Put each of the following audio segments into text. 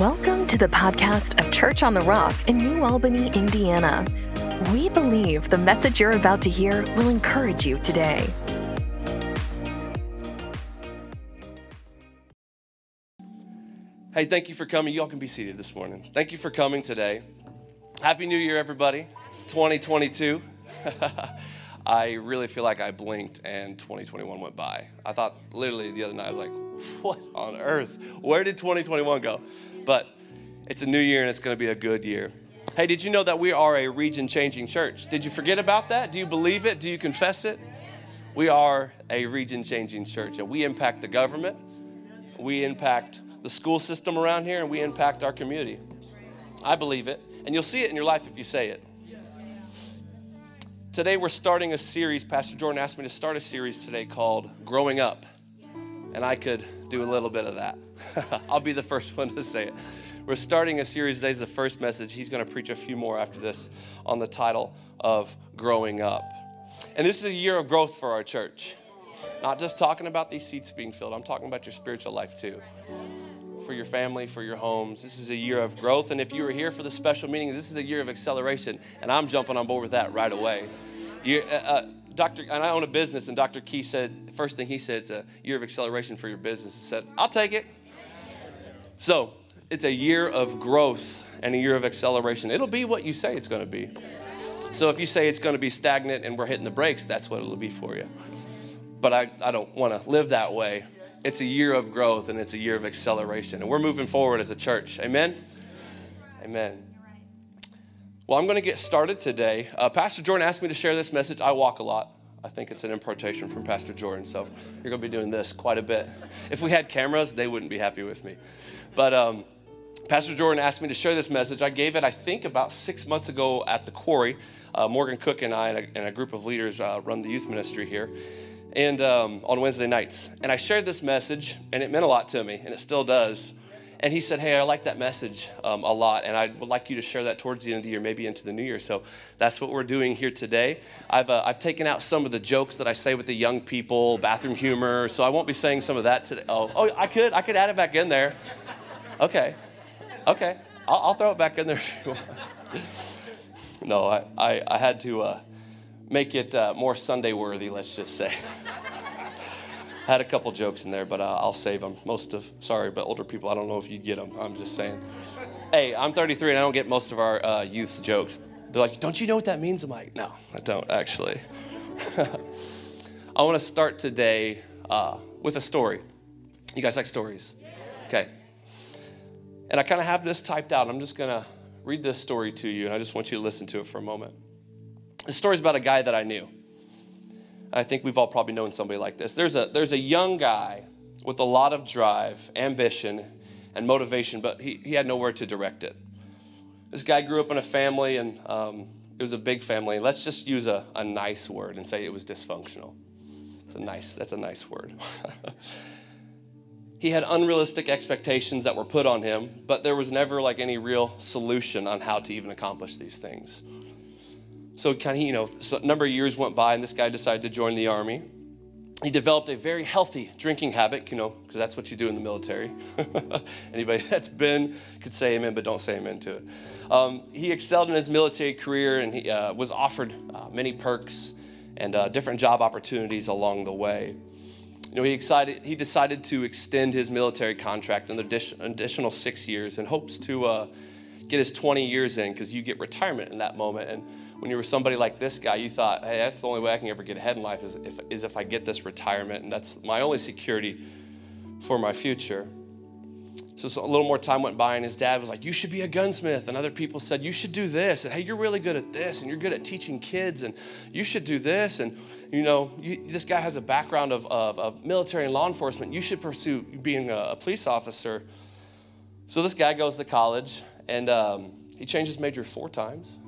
Welcome to the podcast of Church on the Rock in New Albany, Indiana. We believe the message you're about to hear will encourage you today. Hey, thank you for coming. Y'all can be seated this morning. Thank you for coming today. Happy New Year, everybody. It's 2022. I really feel like I blinked and 2021 went by. I thought literally the other night, I was like, what on earth? Where did 2021 go? But it's a new year and it's going to be a good year. Hey, did you know that we are a region changing church? Did you forget about that? Do you believe it? Do you confess it? We are a region changing church and we impact the government, we impact the school system around here, and we impact our community. I believe it. And you'll see it in your life if you say it. Today, we're starting a series. Pastor Jordan asked me to start a series today called Growing Up. And I could do a little bit of that. I'll be the first one to say it. We're starting a series. Today's the first message. He's going to preach a few more after this on the title of Growing Up. And this is a year of growth for our church. Not just talking about these seats being filled, I'm talking about your spiritual life too. For your family, for your homes. This is a year of growth. And if you were here for the special meetings, this is a year of acceleration. And I'm jumping on board with that right away. You, uh, uh, Dr. And I own a business, and Dr. Key said, first thing he said, it's a year of acceleration for your business. He said, I'll take it. So it's a year of growth and a year of acceleration. It'll be what you say it's going to be. So if you say it's going to be stagnant and we're hitting the brakes, that's what it'll be for you. But I, I don't want to live that way. It's a year of growth and it's a year of acceleration. And we're moving forward as a church. Amen? Amen. Well, I'm going to get started today. Uh, Pastor Jordan asked me to share this message. I walk a lot. I think it's an impartation from Pastor Jordan. So you're going to be doing this quite a bit. If we had cameras, they wouldn't be happy with me. But um, Pastor Jordan asked me to share this message. I gave it, I think, about six months ago at the quarry. Uh, Morgan Cook and I and a, and a group of leaders uh, run the youth ministry here and um, on Wednesday nights. And I shared this message, and it meant a lot to me, and it still does. And he said, Hey, I like that message um, a lot, and I would like you to share that towards the end of the year, maybe into the new year. So that's what we're doing here today. I've, uh, I've taken out some of the jokes that I say with the young people, bathroom humor, so I won't be saying some of that today. Oh, oh I could. I could add it back in there. Okay. Okay. I'll, I'll throw it back in there if you want. no, I, I, I had to uh, make it uh, more Sunday worthy, let's just say. Had a couple jokes in there, but uh, I'll save them. Most of, sorry, but older people, I don't know if you'd get them. I'm just saying. Hey, I'm 33 and I don't get most of our uh, youth's jokes. They're like, don't you know what that means? I'm like, no, I don't actually. I want to start today uh, with a story. You guys like stories? Okay. And I kind of have this typed out. I'm just going to read this story to you, and I just want you to listen to it for a moment. The story's about a guy that I knew. I think we've all probably known somebody like this. There's a, there's a young guy with a lot of drive, ambition, and motivation, but he, he had nowhere to direct it. This guy grew up in a family, and um, it was a big family. Let's just use a, a nice word and say it was dysfunctional. It's a nice, that's a nice word. he had unrealistic expectations that were put on him, but there was never like any real solution on how to even accomplish these things. So kind of, you know, a number of years went by and this guy decided to join the army. He developed a very healthy drinking habit, you know, because that's what you do in the military. Anybody that's been could say amen, but don't say amen to it. Um, he excelled in his military career and he uh, was offered uh, many perks and uh, different job opportunities along the way. You know, he, excited, he decided to extend his military contract an additional six years in hopes to uh, get his 20 years in because you get retirement in that moment. And when you were somebody like this guy, you thought, hey, that's the only way I can ever get ahead in life is if, is if I get this retirement, and that's my only security for my future. So, so, a little more time went by, and his dad was like, You should be a gunsmith. And other people said, You should do this. And hey, you're really good at this, and you're good at teaching kids, and you should do this. And, you know, you, this guy has a background of, of, of, military and law enforcement. You should pursue being a, a police officer. So, this guy goes to college, and um, he changes major four times.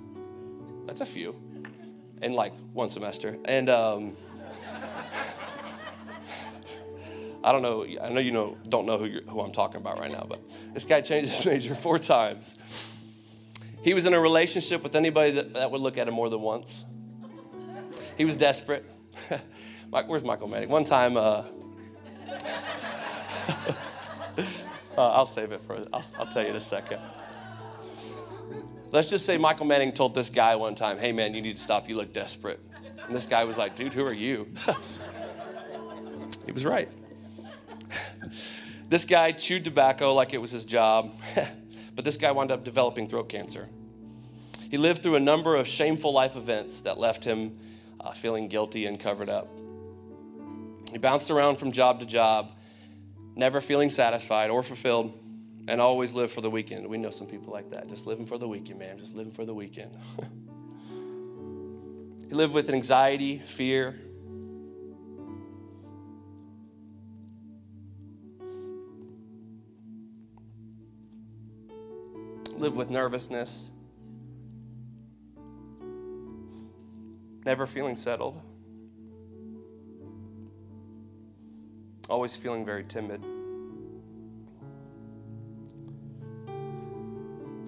That's a few in like one semester. And um, I don't know. I know you know don't know who, who I'm talking about right now, but this guy changed his major four times. He was in a relationship with anybody that, that would look at him more than once. He was desperate. Mike, where's Michael Medic? One time, uh, Uh, I'll save it for, I'll, I'll tell you in a second. Let's just say Michael Manning told this guy one time, hey man, you need to stop, you look desperate. And this guy was like, dude, who are you? he was right. this guy chewed tobacco like it was his job, but this guy wound up developing throat cancer. He lived through a number of shameful life events that left him uh, feeling guilty and covered up. He bounced around from job to job, never feeling satisfied or fulfilled, and always live for the weekend. We know some people like that, just living for the weekend, man, just living for the weekend. he lived with anxiety, fear. Live with nervousness. Never feeling settled. always feeling very timid.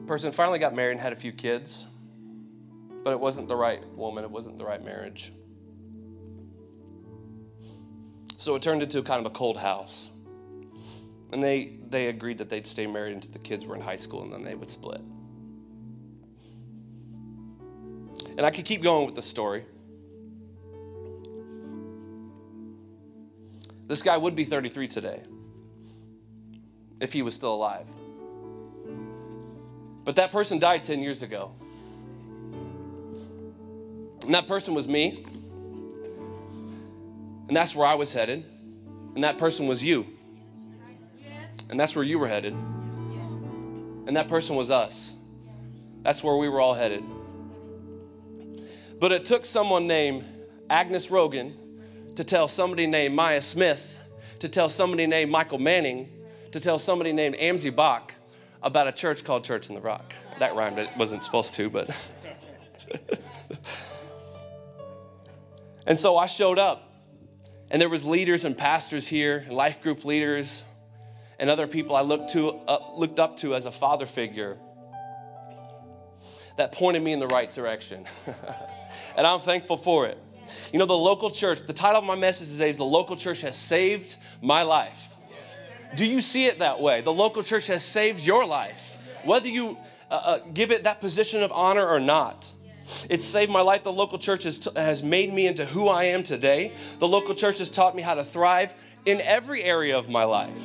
The person finally got married and had a few kids, but it wasn't the right woman, it wasn't the right marriage. So it turned into kind of a cold house. And they, they agreed that they'd stay married until the kids were in high school and then they would split. And I could keep going with the story. This guy would be 33 today if he was still alive. But that person died 10 years ago. And that person was me. And that's where I was headed. And that person was you. And that's where you were headed. And that person was us. That's where we were all headed. But it took someone named Agnes Rogan to tell somebody named Maya Smith, to tell somebody named Michael Manning, to tell somebody named Amzi Bock about a church called Church in the Rock. That rhymed, it wasn't supposed to, but. and so I showed up, and there was leaders and pastors here, life group leaders, and other people I looked, to, uh, looked up to as a father figure that pointed me in the right direction. and I'm thankful for it. You know, the local church, the title of my message today is The Local Church Has Saved My Life. Do you see it that way? The local church has saved your life, whether you uh, uh, give it that position of honor or not. It's saved my life. The local church has, t- has made me into who I am today. The local church has taught me how to thrive in every area of my life.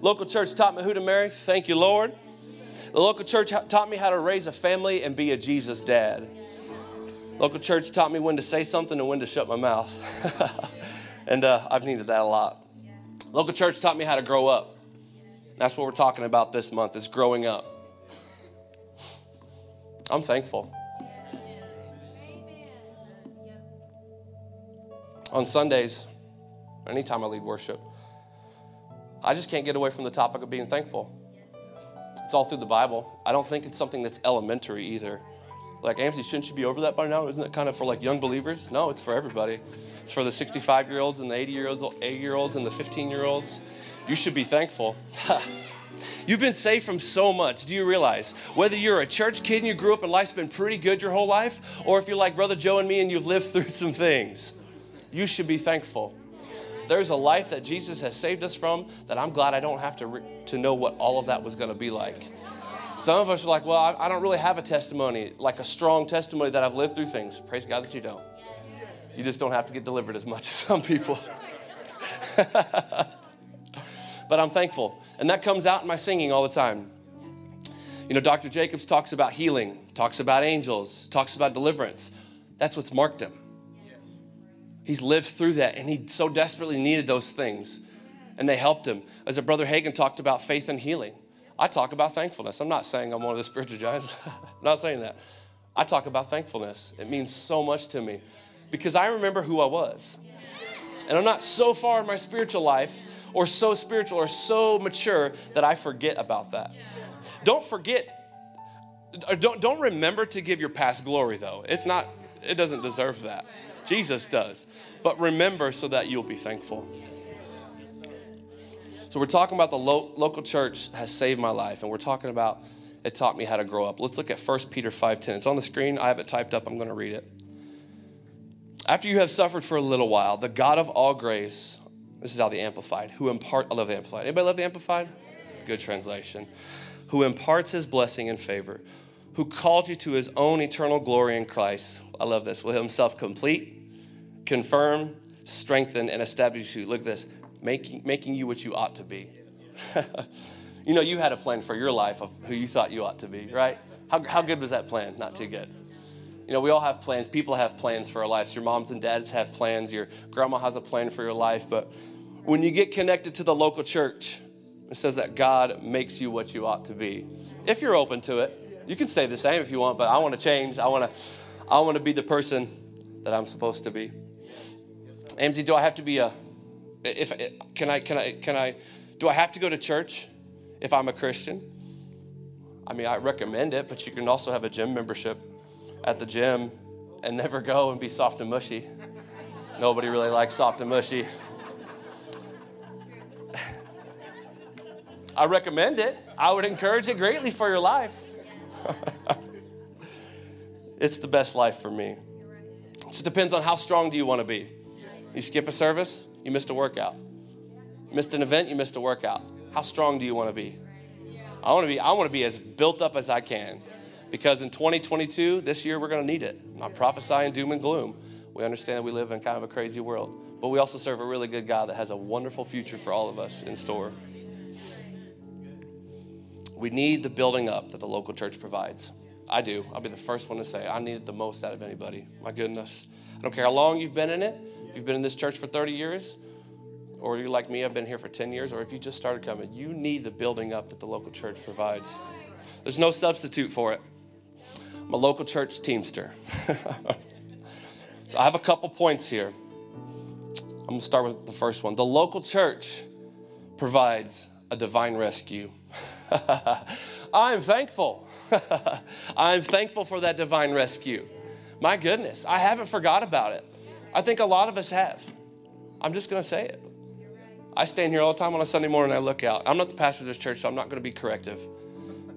local church taught me who to marry. Thank you, Lord. The local church taught me how to raise a family and be a Jesus dad. Local church taught me when to say something and when to shut my mouth. and uh, I've needed that a lot. Local church taught me how to grow up. That's what we're talking about this month is growing up. I'm thankful. On Sundays, anytime I lead worship, I just can't get away from the topic of being thankful. It's all through the Bible. I don't think it's something that's elementary either. Like, Amzi, shouldn't you be over that by now? Isn't it kind of for like young believers? No, it's for everybody. It's for the 65 year olds and the 80 year olds, 80 year olds and the 15 year olds. You should be thankful. You've been saved from so much. Do you realize? Whether you're a church kid and you grew up and life's been pretty good your whole life, or if you're like Brother Joe and me and you've lived through some things, you should be thankful. There's a life that Jesus has saved us from that I'm glad I don't have to, re- to know what all of that was going to be like. Some of us are like, well, I, I don't really have a testimony, like a strong testimony that I've lived through things. Praise God that you don't. You just don't have to get delivered as much as some people. but I'm thankful. And that comes out in my singing all the time. You know, Dr. Jacobs talks about healing, talks about angels, talks about deliverance. That's what's marked him. He's lived through that, and he so desperately needed those things, and they helped him. As a brother Hagin talked about faith and healing. I talk about thankfulness. I'm not saying I'm one of the spiritual giants. I'm not saying that. I talk about thankfulness. It means so much to me because I remember who I was. And I'm not so far in my spiritual life or so spiritual or so mature that I forget about that. Don't forget, uh, don't, don't remember to give your past glory though. It's not, it doesn't deserve that. Jesus does. But remember so that you'll be thankful. So we're talking about the lo- local church has saved my life, and we're talking about it taught me how to grow up. Let's look at 1 Peter 5:10. It's on the screen. I have it typed up. I'm going to read it. After you have suffered for a little while, the God of all grace, this is how the amplified, who impart I love the amplified. Anybody love the amplified? good translation, who imparts his blessing and favor, who called you to his own eternal glory in Christ. I love this. Will himself complete, confirm, strengthen, and establish you. Look at this making, making you what you ought to be. you know, you had a plan for your life of who you thought you ought to be, right? How, how good was that plan? Not too good. You know, we all have plans. People have plans for our lives. Your moms and dads have plans. Your grandma has a plan for your life. But when you get connected to the local church, it says that God makes you what you ought to be. If you're open to it, you can stay the same if you want, but I want to change. I want to, I want to be the person that I'm supposed to be. Amzi, do I have to be a? If eh, can I can I can I? Do I have to go to church if I'm a Christian? I mean, I recommend it, but you can also have a gym membership at the gym and never go and be soft and mushy. Nobody really likes soft and mushy. I recommend it. I would encourage it greatly for your life. it's the best life for me. It just depends on how strong do you want to be. You skip a service, you missed a workout. Missed an event, you missed a workout. How strong do you want to be? I want to be I want to be as built up as I can. Because in 2022, this year we're going to need it. I'm not prophesying doom and gloom. We understand that we live in kind of a crazy world, but we also serve a really good God that has a wonderful future for all of us in store. We need the building up that the local church provides. I do. I'll be the first one to say I need it the most out of anybody. My goodness. I don't care how long you've been in it. If you've been in this church for 30 years, or you're like me, I've been here for 10 years, or if you just started coming, you need the building up that the local church provides. There's no substitute for it. I'm a local church teamster. so I have a couple points here. I'm to start with the first one. The local church provides a divine rescue. I'm thankful. I'm thankful for that divine rescue. My goodness, I haven't forgot about it. I think a lot of us have. I'm just going to say it. I stand here all the time on a Sunday morning I look out. I'm not the pastor of this church, so I'm not going to be corrective.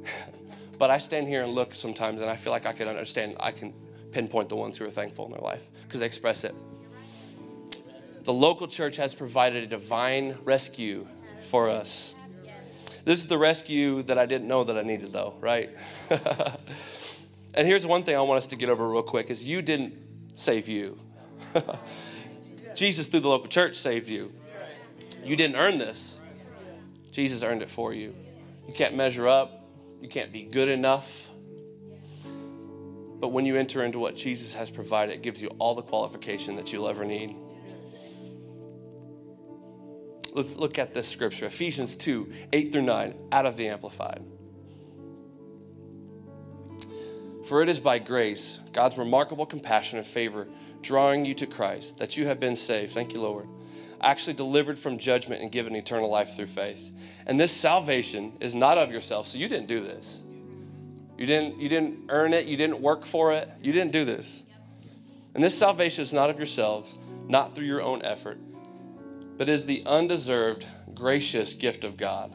but I stand here and look sometimes and I feel like I can understand, I can pinpoint the ones who are thankful in their life because they express it. The local church has provided a divine rescue for us. This is the rescue that I didn't know that I needed, though, right? and here's one thing I want us to get over real quick is you didn't save you. Jesus through the local church saved you. You didn't earn this. Jesus earned it for you. You can't measure up. You can't be good enough. But when you enter into what Jesus has provided, it gives you all the qualification that you'll ever need. Let's look at this scripture Ephesians 2 8 through 9, out of the Amplified. For it is by grace, God's remarkable compassion and favor, drawing you to Christ, that you have been saved. Thank you, Lord. Actually delivered from judgment and given eternal life through faith. And this salvation is not of yourself, so you didn't do this. You didn't, you didn't earn it, you didn't work for it, you didn't do this. And this salvation is not of yourselves, not through your own effort but is the undeserved, gracious gift of God,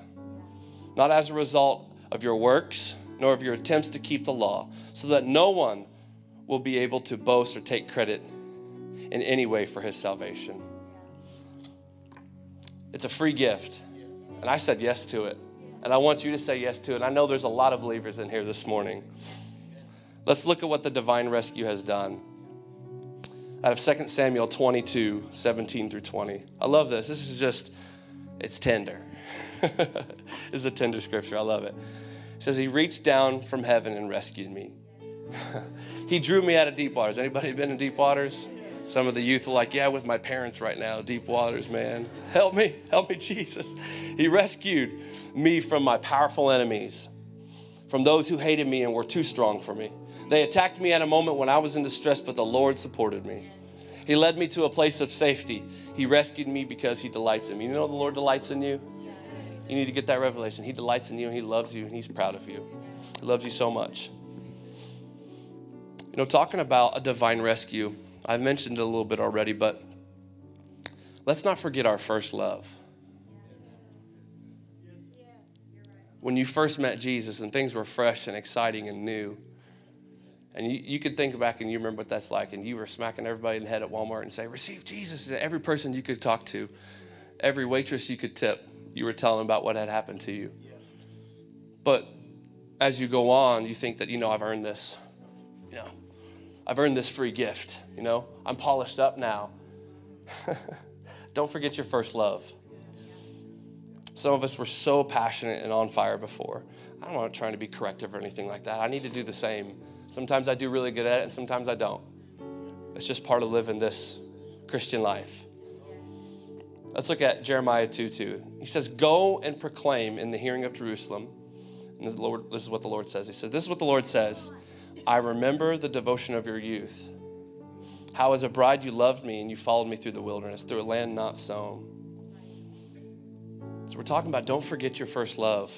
not as a result of your works, nor of your attempts to keep the law, so that no one will be able to boast or take credit in any way for his salvation. It's a free gift, and I said yes to it. And I want you to say yes to it. And I know there's a lot of believers in here this morning. Let's look at what the divine rescue has done out of 2 Samuel 22, 17 through 20. I love this. This is just, it's tender. this is a tender scripture. I love it. It says, He reached down from heaven and rescued me. he drew me out of deep waters. Anybody been in deep waters? Some of the youth are like, Yeah, with my parents right now, deep waters, man. Help me, help me, Jesus. He rescued me from my powerful enemies, from those who hated me and were too strong for me. They attacked me at a moment when I was in distress, but the Lord supported me. He led me to a place of safety. He rescued me because He delights in me. You know the Lord delights in you? You need to get that revelation. He delights in you, and He loves you, and He's proud of you. He loves you so much. You know, talking about a divine rescue, I've mentioned it a little bit already, but let's not forget our first love. When you first met Jesus and things were fresh and exciting and new, and you, you could think back and you remember what that's like, and you were smacking everybody in the head at Walmart and say, Receive Jesus. Every person you could talk to, every waitress you could tip, you were telling about what had happened to you. But as you go on, you think that, you know, I've earned this. You know, I've earned this free gift. You know, I'm polished up now. Don't forget your first love. Some of us were so passionate and on fire before. I don't want to try to be corrective or anything like that. I need to do the same. Sometimes I do really good at it, and sometimes I don't. It's just part of living this Christian life. Let's look at Jeremiah 2 2. He says, Go and proclaim in the hearing of Jerusalem. And this is, Lord, this is what the Lord says. He says, This is what the Lord says I remember the devotion of your youth. How as a bride you loved me and you followed me through the wilderness, through a land not sown. So we're talking about don't forget your first love.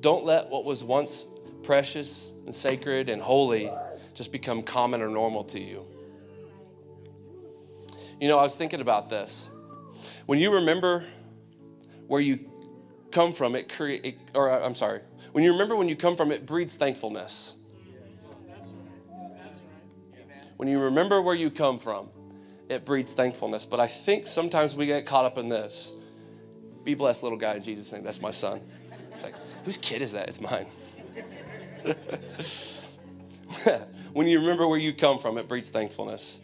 Don't let what was once precious and sacred and holy just become common or normal to you. You know, I was thinking about this. When you remember where you come from, it create or I'm sorry. When you remember when you come from, it breeds thankfulness. When you remember where you come from, it breeds thankfulness. But I think sometimes we get caught up in this. Be blessed, little guy, in Jesus' name. That's my son. It's like, whose kid is that? It's mine. when you remember where you come from, it breeds thankfulness.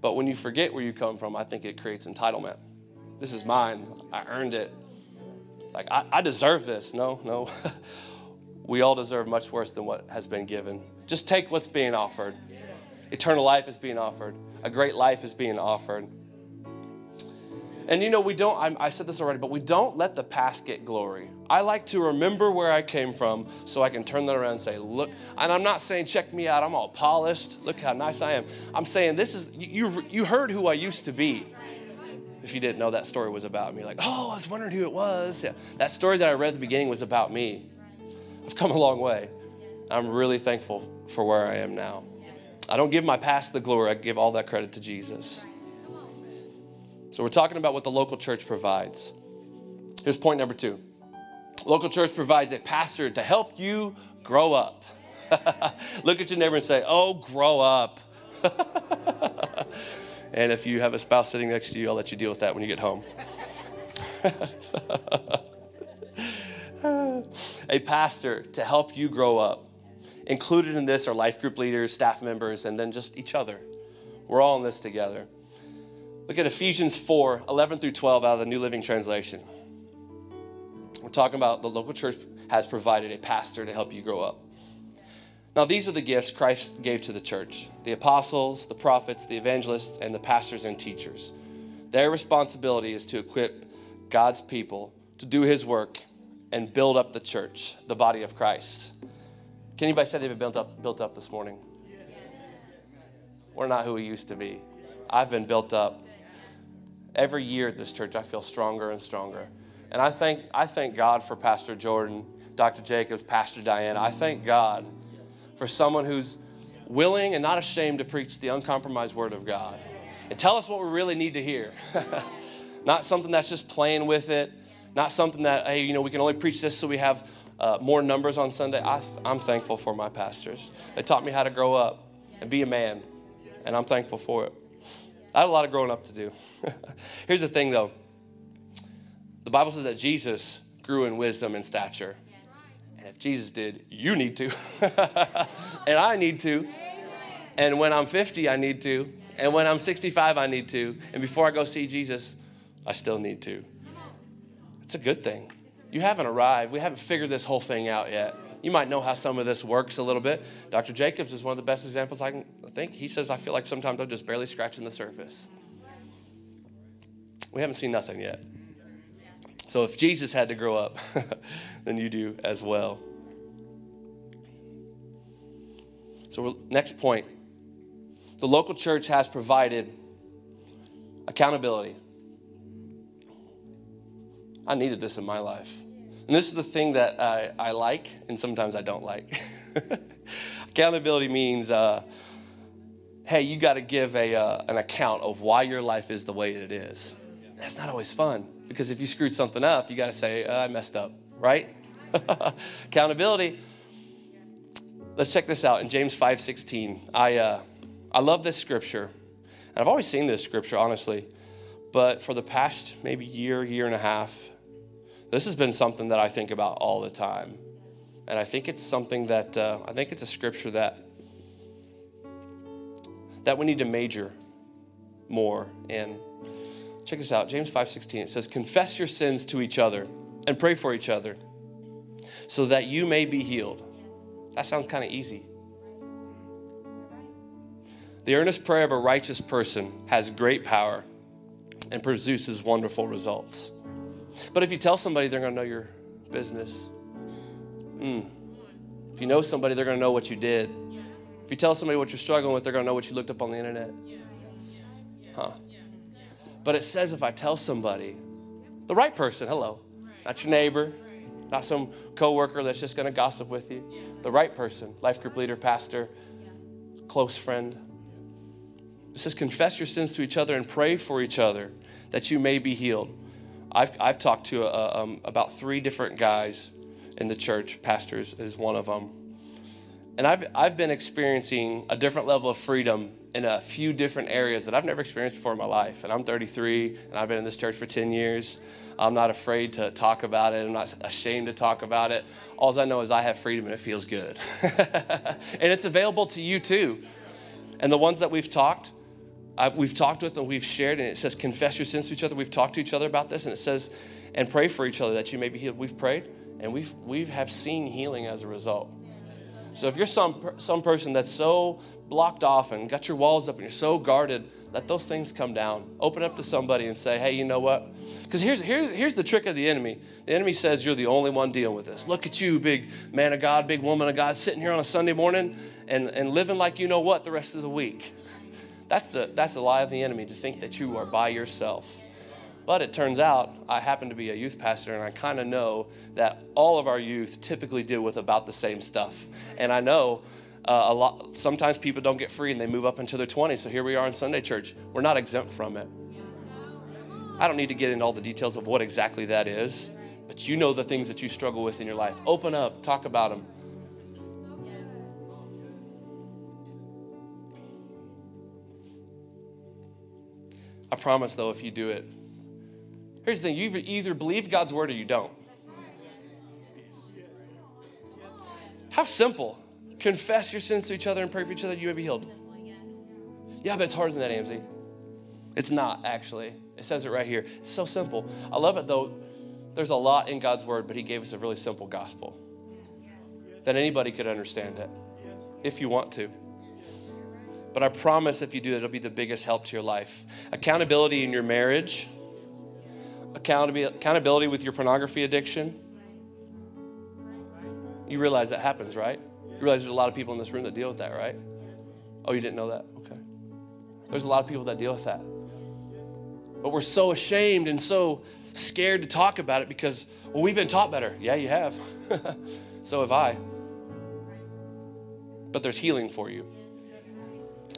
But when you forget where you come from, I think it creates entitlement. This is mine. I earned it. Like, I, I deserve this. No, no. we all deserve much worse than what has been given. Just take what's being offered. Eternal life is being offered, a great life is being offered. And you know, we don't, I, I said this already, but we don't let the past get glory. I like to remember where I came from so I can turn that around and say, look, and I'm not saying, check me out, I'm all polished, look how nice I am. I'm saying, this is, you, you heard who I used to be. If you didn't know that story was about me, like, oh, I was wondering who it was. Yeah. That story that I read at the beginning was about me. I've come a long way. I'm really thankful for where I am now. I don't give my past the glory, I give all that credit to Jesus. So we're talking about what the local church provides. Here's point number two local church provides a pastor to help you grow up. Look at your neighbor and say, Oh, grow up. and if you have a spouse sitting next to you, I'll let you deal with that when you get home. a pastor to help you grow up. Included in this are life group leaders, staff members, and then just each other. We're all in this together. Look at Ephesians 4 11 through 12 out of the New Living Translation. We're talking about the local church has provided a pastor to help you grow up. Now, these are the gifts Christ gave to the church the apostles, the prophets, the evangelists, and the pastors and teachers. Their responsibility is to equip God's people to do his work and build up the church, the body of Christ. Can anybody say they've been built up, built up this morning? We're not who we used to be. I've been built up every year at this church, I feel stronger and stronger. And I thank, I thank God for Pastor Jordan, Dr. Jacobs, Pastor Diana. I thank God for someone who's willing and not ashamed to preach the uncompromised word of God and tell us what we really need to hear. not something that's just playing with it, not something that, hey, you know, we can only preach this so we have uh, more numbers on Sunday. I, I'm thankful for my pastors. They taught me how to grow up and be a man, and I'm thankful for it. I had a lot of growing up to do. Here's the thing though the Bible says that Jesus grew in wisdom and stature. And if Jesus did, you need to. and I need to. And when I'm 50, I need to. And when I'm 65, I need to. And before I go see Jesus, I still need to. It's a good thing. You haven't arrived. We haven't figured this whole thing out yet. You might know how some of this works a little bit. Dr. Jacobs is one of the best examples I can think. He says, I feel like sometimes I'm just barely scratching the surface. We haven't seen nothing yet. So if Jesus had to grow up, then you do as well. So, next point the local church has provided accountability. I needed this in my life. And this is the thing that I, I like and sometimes I don't like. Accountability means, uh, hey, you got to give a, uh, an account of why your life is the way it is. That's not always fun because if you screwed something up, you got to say, uh, I messed up, right? Accountability. Let's check this out in James 5:16. I uh, I love this scripture. And I've always seen this scripture, honestly. But for the past maybe year, year and a half, this has been something that I think about all the time. And I think it's something that, uh, I think it's a scripture that, that we need to major more in. Check this out, James 5:16. It says, "Confess your sins to each other and pray for each other, so that you may be healed." That sounds kind of easy. The earnest prayer of a righteous person has great power and produces wonderful results. But if you tell somebody, they're going to know your business. Mm. If you know somebody, they're going to know what you did. If you tell somebody what you're struggling with, they're going to know what you looked up on the internet. Huh. But it says if I tell somebody, the right person, hello, not your neighbor, not some coworker that's just going to gossip with you, the right person, life group leader, pastor, close friend. It says confess your sins to each other and pray for each other that you may be healed. I've, I've talked to uh, um, about three different guys in the church. Pastors is one of them. And I've, I've been experiencing a different level of freedom in a few different areas that I've never experienced before in my life. And I'm 33, and I've been in this church for 10 years. I'm not afraid to talk about it. I'm not ashamed to talk about it. All I know is I have freedom and it feels good. and it's available to you too. And the ones that we've talked, I've, we've talked with and we've shared, and it says, confess your sins to each other. We've talked to each other about this, and it says, and pray for each other that you may be healed. We've prayed, and we've, we have seen healing as a result. So if you're some, some person that's so blocked off and got your walls up and you're so guarded, let those things come down. Open up to somebody and say, hey, you know what? Because here's, here's, here's the trick of the enemy. The enemy says you're the only one dealing with this. Look at you, big man of God, big woman of God, sitting here on a Sunday morning and, and living like you know what the rest of the week. That's the, that's the lie of the enemy to think that you are by yourself. But it turns out I happen to be a youth pastor, and I kind of know that all of our youth typically deal with about the same stuff. And I know uh, a lot. Sometimes people don't get free and they move up into their 20s. So here we are in Sunday church. We're not exempt from it. I don't need to get into all the details of what exactly that is, but you know the things that you struggle with in your life. Open up, talk about them. Promise, though, if you do it, here's the thing you either believe God's word or you don't. How simple. Confess your sins to each other and pray for each other you may be healed. Yeah, but it's harder than that, Amzi. It's not, actually. It says it right here. It's so simple. I love it, though. There's a lot in God's word, but He gave us a really simple gospel that anybody could understand it if you want to. But I promise if you do, it'll be the biggest help to your life. Accountability in your marriage, accountability with your pornography addiction. You realize that happens, right? You realize there's a lot of people in this room that deal with that, right? Oh, you didn't know that? Okay. There's a lot of people that deal with that. But we're so ashamed and so scared to talk about it because, well, we've been taught better. Yeah, you have. so have I. But there's healing for you.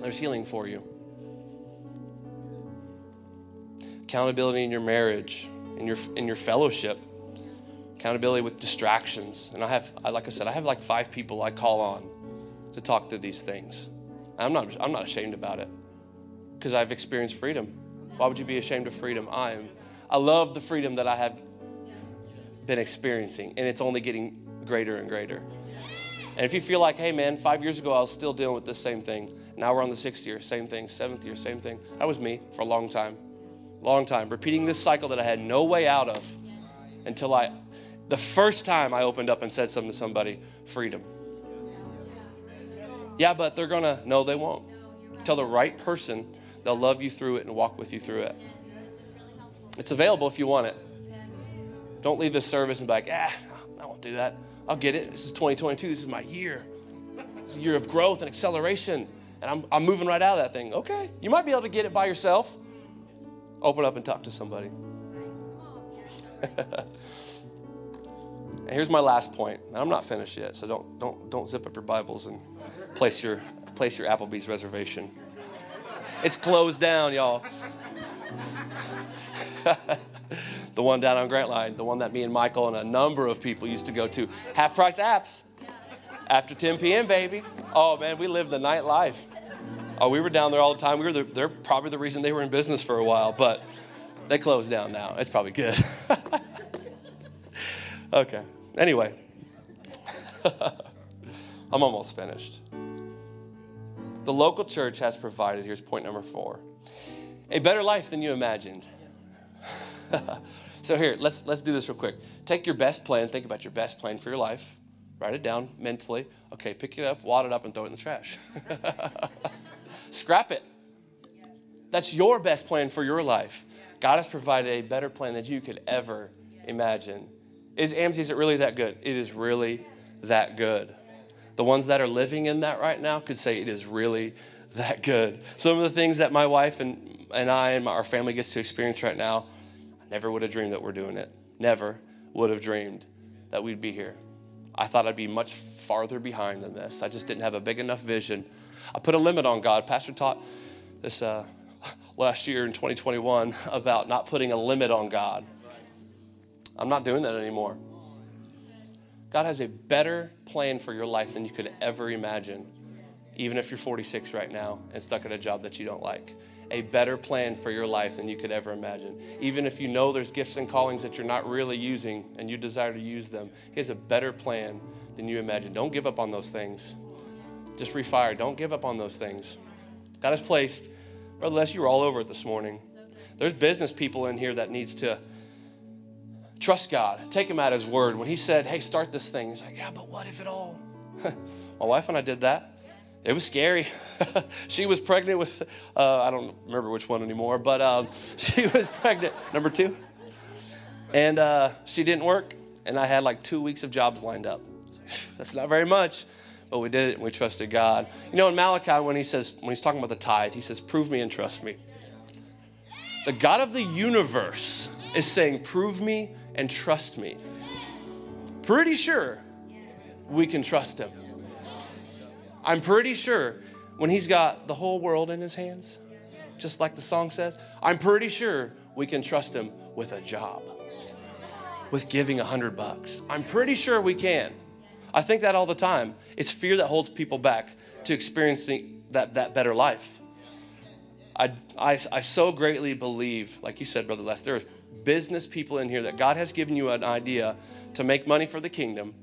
There's healing for you. Accountability in your marriage, in your in your fellowship. Accountability with distractions. And I have, like I said, I have like five people I call on to talk through these things. I'm not, I'm not ashamed about it because I've experienced freedom. Why would you be ashamed of freedom? I am. I love the freedom that I have been experiencing, and it's only getting greater and greater. And if you feel like, hey man, five years ago I was still dealing with this same thing, now we're on the sixth year, same thing, seventh year, same thing. That was me for a long time. Long time. Repeating this cycle that I had no way out of until I, the first time I opened up and said something to somebody, freedom. Yeah, but they're gonna, no, they won't. Tell the right person, they'll love you through it and walk with you through it. It's available if you want it. Don't leave this service and be like, ah, I won't do that. I'll get it. This is 2022. This is my year. It's a year of growth and acceleration and I'm, I'm moving right out of that thing. Okay, you might be able to get it by yourself. Open up and talk to somebody. and here's my last point. I'm not finished yet, so don't, don't, don't zip up your Bibles and place your, place your Applebee's reservation. It's closed down, y'all. the one down on Grantline, the one that me and Michael and a number of people used to go to. Half price apps. After 10 p.m., baby. Oh, man, we lived the night life. Oh, we were down there all the time. We were the, they're probably the reason they were in business for a while, but they closed down now. It's probably good. okay. Anyway. I'm almost finished. The local church has provided, here's point number four, a better life than you imagined. so here, let's let's do this real quick. Take your best plan, think about your best plan for your life. Write it down mentally. Okay, pick it up, wad it up, and throw it in the trash. Scrap it. That's your best plan for your life. God has provided a better plan than you could ever imagine. Is Amzi, is it really that good? It is really that good. The ones that are living in that right now could say it is really that good. Some of the things that my wife and, and I and our family gets to experience right now, never would have dreamed that we're doing it. Never would have dreamed that we'd be here. I thought I'd be much farther behind than this. I just didn't have a big enough vision. I put a limit on God. Pastor taught this uh, last year in 2021 about not putting a limit on God. I'm not doing that anymore. God has a better plan for your life than you could ever imagine, even if you're 46 right now and stuck at a job that you don't like. A better plan for your life than you could ever imagine. Even if you know there's gifts and callings that you're not really using and you desire to use them, He has a better plan than you imagine. Don't give up on those things. Just refire. Don't give up on those things. God has placed, Brother Les, you were all over it this morning. There's business people in here that needs to Trust God. Take him at his word. When he said, hey, start this thing, he's like, yeah, but what if it all? My wife and I did that. It was scary. she was pregnant with, uh, I don't remember which one anymore, but um, she was pregnant, number two. And uh, she didn't work, and I had like two weeks of jobs lined up. That's not very much, but we did it and we trusted God. You know, in Malachi, when he says, when he's talking about the tithe, he says, prove me and trust me. The God of the universe is saying, prove me and trust me. Pretty sure we can trust him. I'm pretty sure when he's got the whole world in his hands, just like the song says, I'm pretty sure we can trust him with a job, with giving a hundred bucks. I'm pretty sure we can. I think that all the time. It's fear that holds people back to experiencing that, that better life. I, I, I so greatly believe, like you said, Brother Les, there are business people in here that God has given you an idea to make money for the kingdom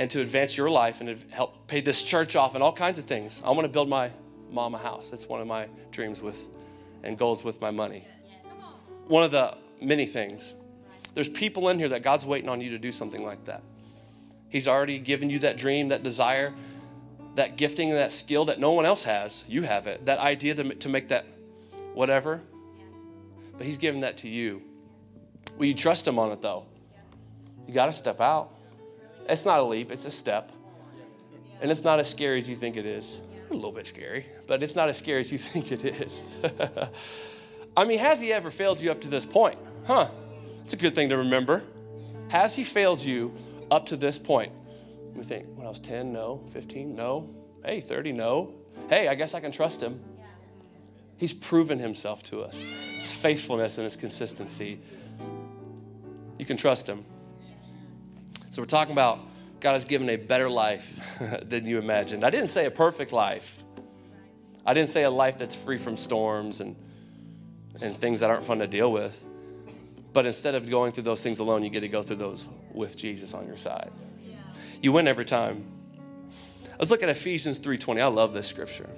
and to advance your life and help pay this church off and all kinds of things. I want to build my mom a house. That's one of my dreams with and goals with my money. One of the many things. There's people in here that God's waiting on you to do something like that. He's already given you that dream, that desire, that gifting, that skill that no one else has. You have it. That idea to, to make that whatever but He's given that to you. Will you trust Him on it though? You got to step out. It's not a leap, it's a step. And it's not as scary as you think it is. A little bit scary, but it's not as scary as you think it is. I mean, has He ever failed you up to this point? Huh? It's a good thing to remember. Has He failed you up to this point? You think, when I was 10, no. 15, no. Hey, 30, no. Hey, I guess I can trust Him. He's proven Himself to us his faithfulness and his consistency. You can trust him. So we're talking about God has given a better life than you imagined. I didn't say a perfect life. I didn't say a life that's free from storms and, and things that aren't fun to deal with. But instead of going through those things alone, you get to go through those with Jesus on your side. You win every time. Let's look at Ephesians 3:20. I love this scripture.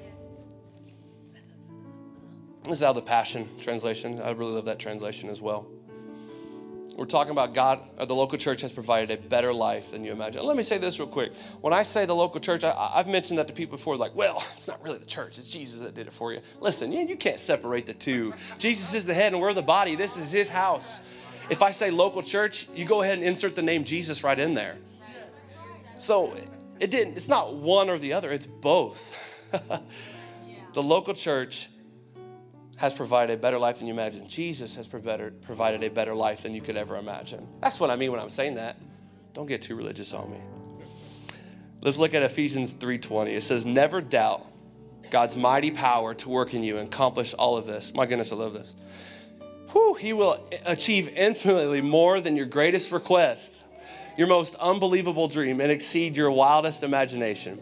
This is out of the Passion translation. I really love that translation as well. We're talking about God, uh, the local church has provided a better life than you imagine. Let me say this real quick. When I say the local church, I, have mentioned that to people before, like, well, it's not really the church, it's Jesus that did it for you. Listen, you, you can't separate the two. Jesus is the head and we're the body. This is his house. If I say local church, you go ahead and insert the name Jesus right in there. So it didn't, it's not one or the other, it's both. the local church has provided a better life than you imagine. Jesus has provided a better life than you could ever imagine. That's what I mean when I'm saying that. Don't get too religious on me. Let's look at Ephesians 3:20. It says, "Never doubt God's mighty power to work in you and accomplish all of this." My goodness, I love this. Whew, he will achieve infinitely more than your greatest request, your most unbelievable dream, and exceed your wildest imagination.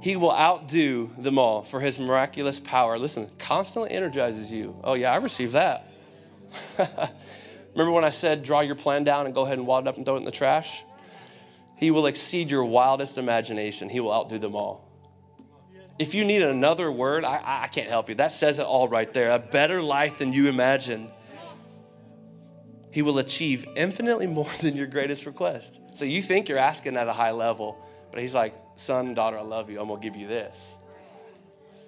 He will outdo them all for his miraculous power. Listen, constantly energizes you. Oh, yeah, I received that. Remember when I said, draw your plan down and go ahead and wad it up and throw it in the trash? He will exceed your wildest imagination. He will outdo them all. If you need another word, I, I can't help you. That says it all right there. A better life than you imagined. He will achieve infinitely more than your greatest request. So you think you're asking at a high level, but he's like, son, daughter, I love you. I'm going to give you this.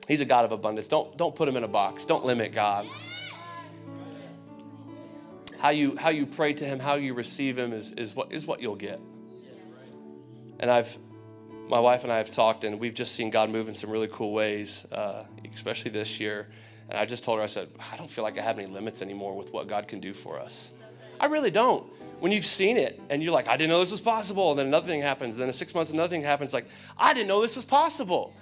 He's a God of abundance. Don't, don't put him in a box. Don't limit God. How you, how you pray to him, how you receive him is, is, what, is what you'll get. And I've, my wife and I have talked, and we've just seen God move in some really cool ways, uh, especially this year. And I just told her, I said, I don't feel like I have any limits anymore with what God can do for us. I really don't. When you've seen it and you're like, I didn't know this was possible, and then another thing happens, then in six months another thing happens, like, I didn't know this was possible.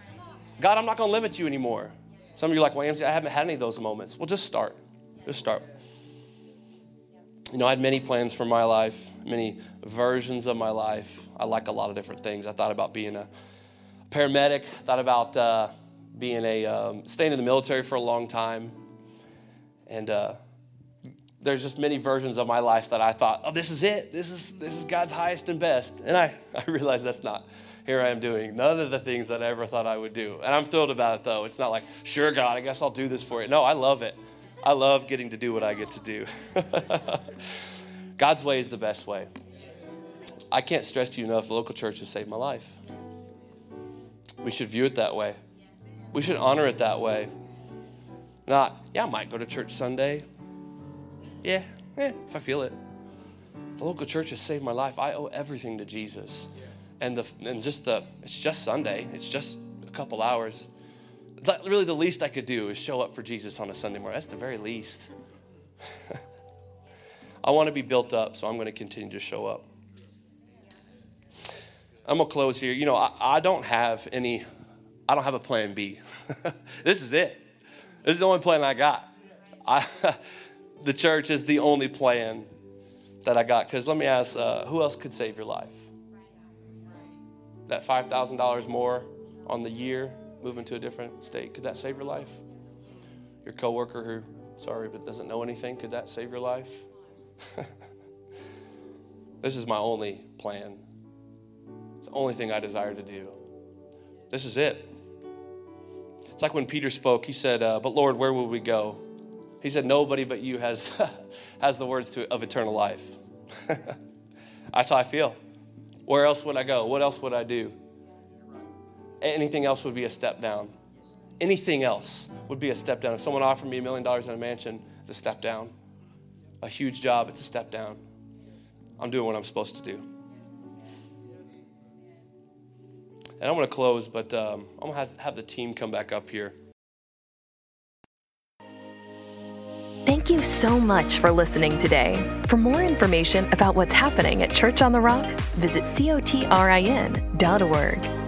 God, I'm not gonna limit you anymore. Some of you are like, well, Amzi, I haven't had any of those moments. Well, just start. Just start. You know, I had many plans for my life, many versions of my life. I like a lot of different things. I thought about being a paramedic, thought about uh, being a, um, staying in the military for a long time. And, uh, there's just many versions of my life that I thought, oh, this is it. This is this is God's highest and best. And I, I realized that's not. Here I am doing none of the things that I ever thought I would do. And I'm thrilled about it though. It's not like, sure, God, I guess I'll do this for you. No, I love it. I love getting to do what I get to do. God's way is the best way. I can't stress to you enough the local church has saved my life. We should view it that way. We should honor it that way. Not, yeah, I might go to church Sunday. Yeah, yeah, if I feel it. The local church has saved my life. I owe everything to Jesus. And the and just the it's just Sunday. It's just a couple hours. Really, the least I could do is show up for Jesus on a Sunday morning. That's the very least. I want to be built up, so I'm going to continue to show up. I'm gonna close here. You know, I, I don't have any. I don't have a plan B. this is it. This is the only plan I got. I the church is the only plan that I got. Because let me ask, uh, who else could save your life? That $5,000 more on the year, moving to a different state, could that save your life? Your coworker who, sorry, but doesn't know anything, could that save your life? this is my only plan. It's the only thing I desire to do. This is it. It's like when Peter spoke, he said, uh, But Lord, where will we go? He said, Nobody but you has, has the words to, of eternal life. That's how I feel. Where else would I go? What else would I do? Anything else would be a step down. Anything else would be a step down. If someone offered me a million dollars in a mansion, it's a step down. A huge job, it's a step down. I'm doing what I'm supposed to do. And I'm going to close, but um, I'm going to have the team come back up here. Thank you so much for listening today. For more information about what's happening at Church on the Rock, visit cotrin.org.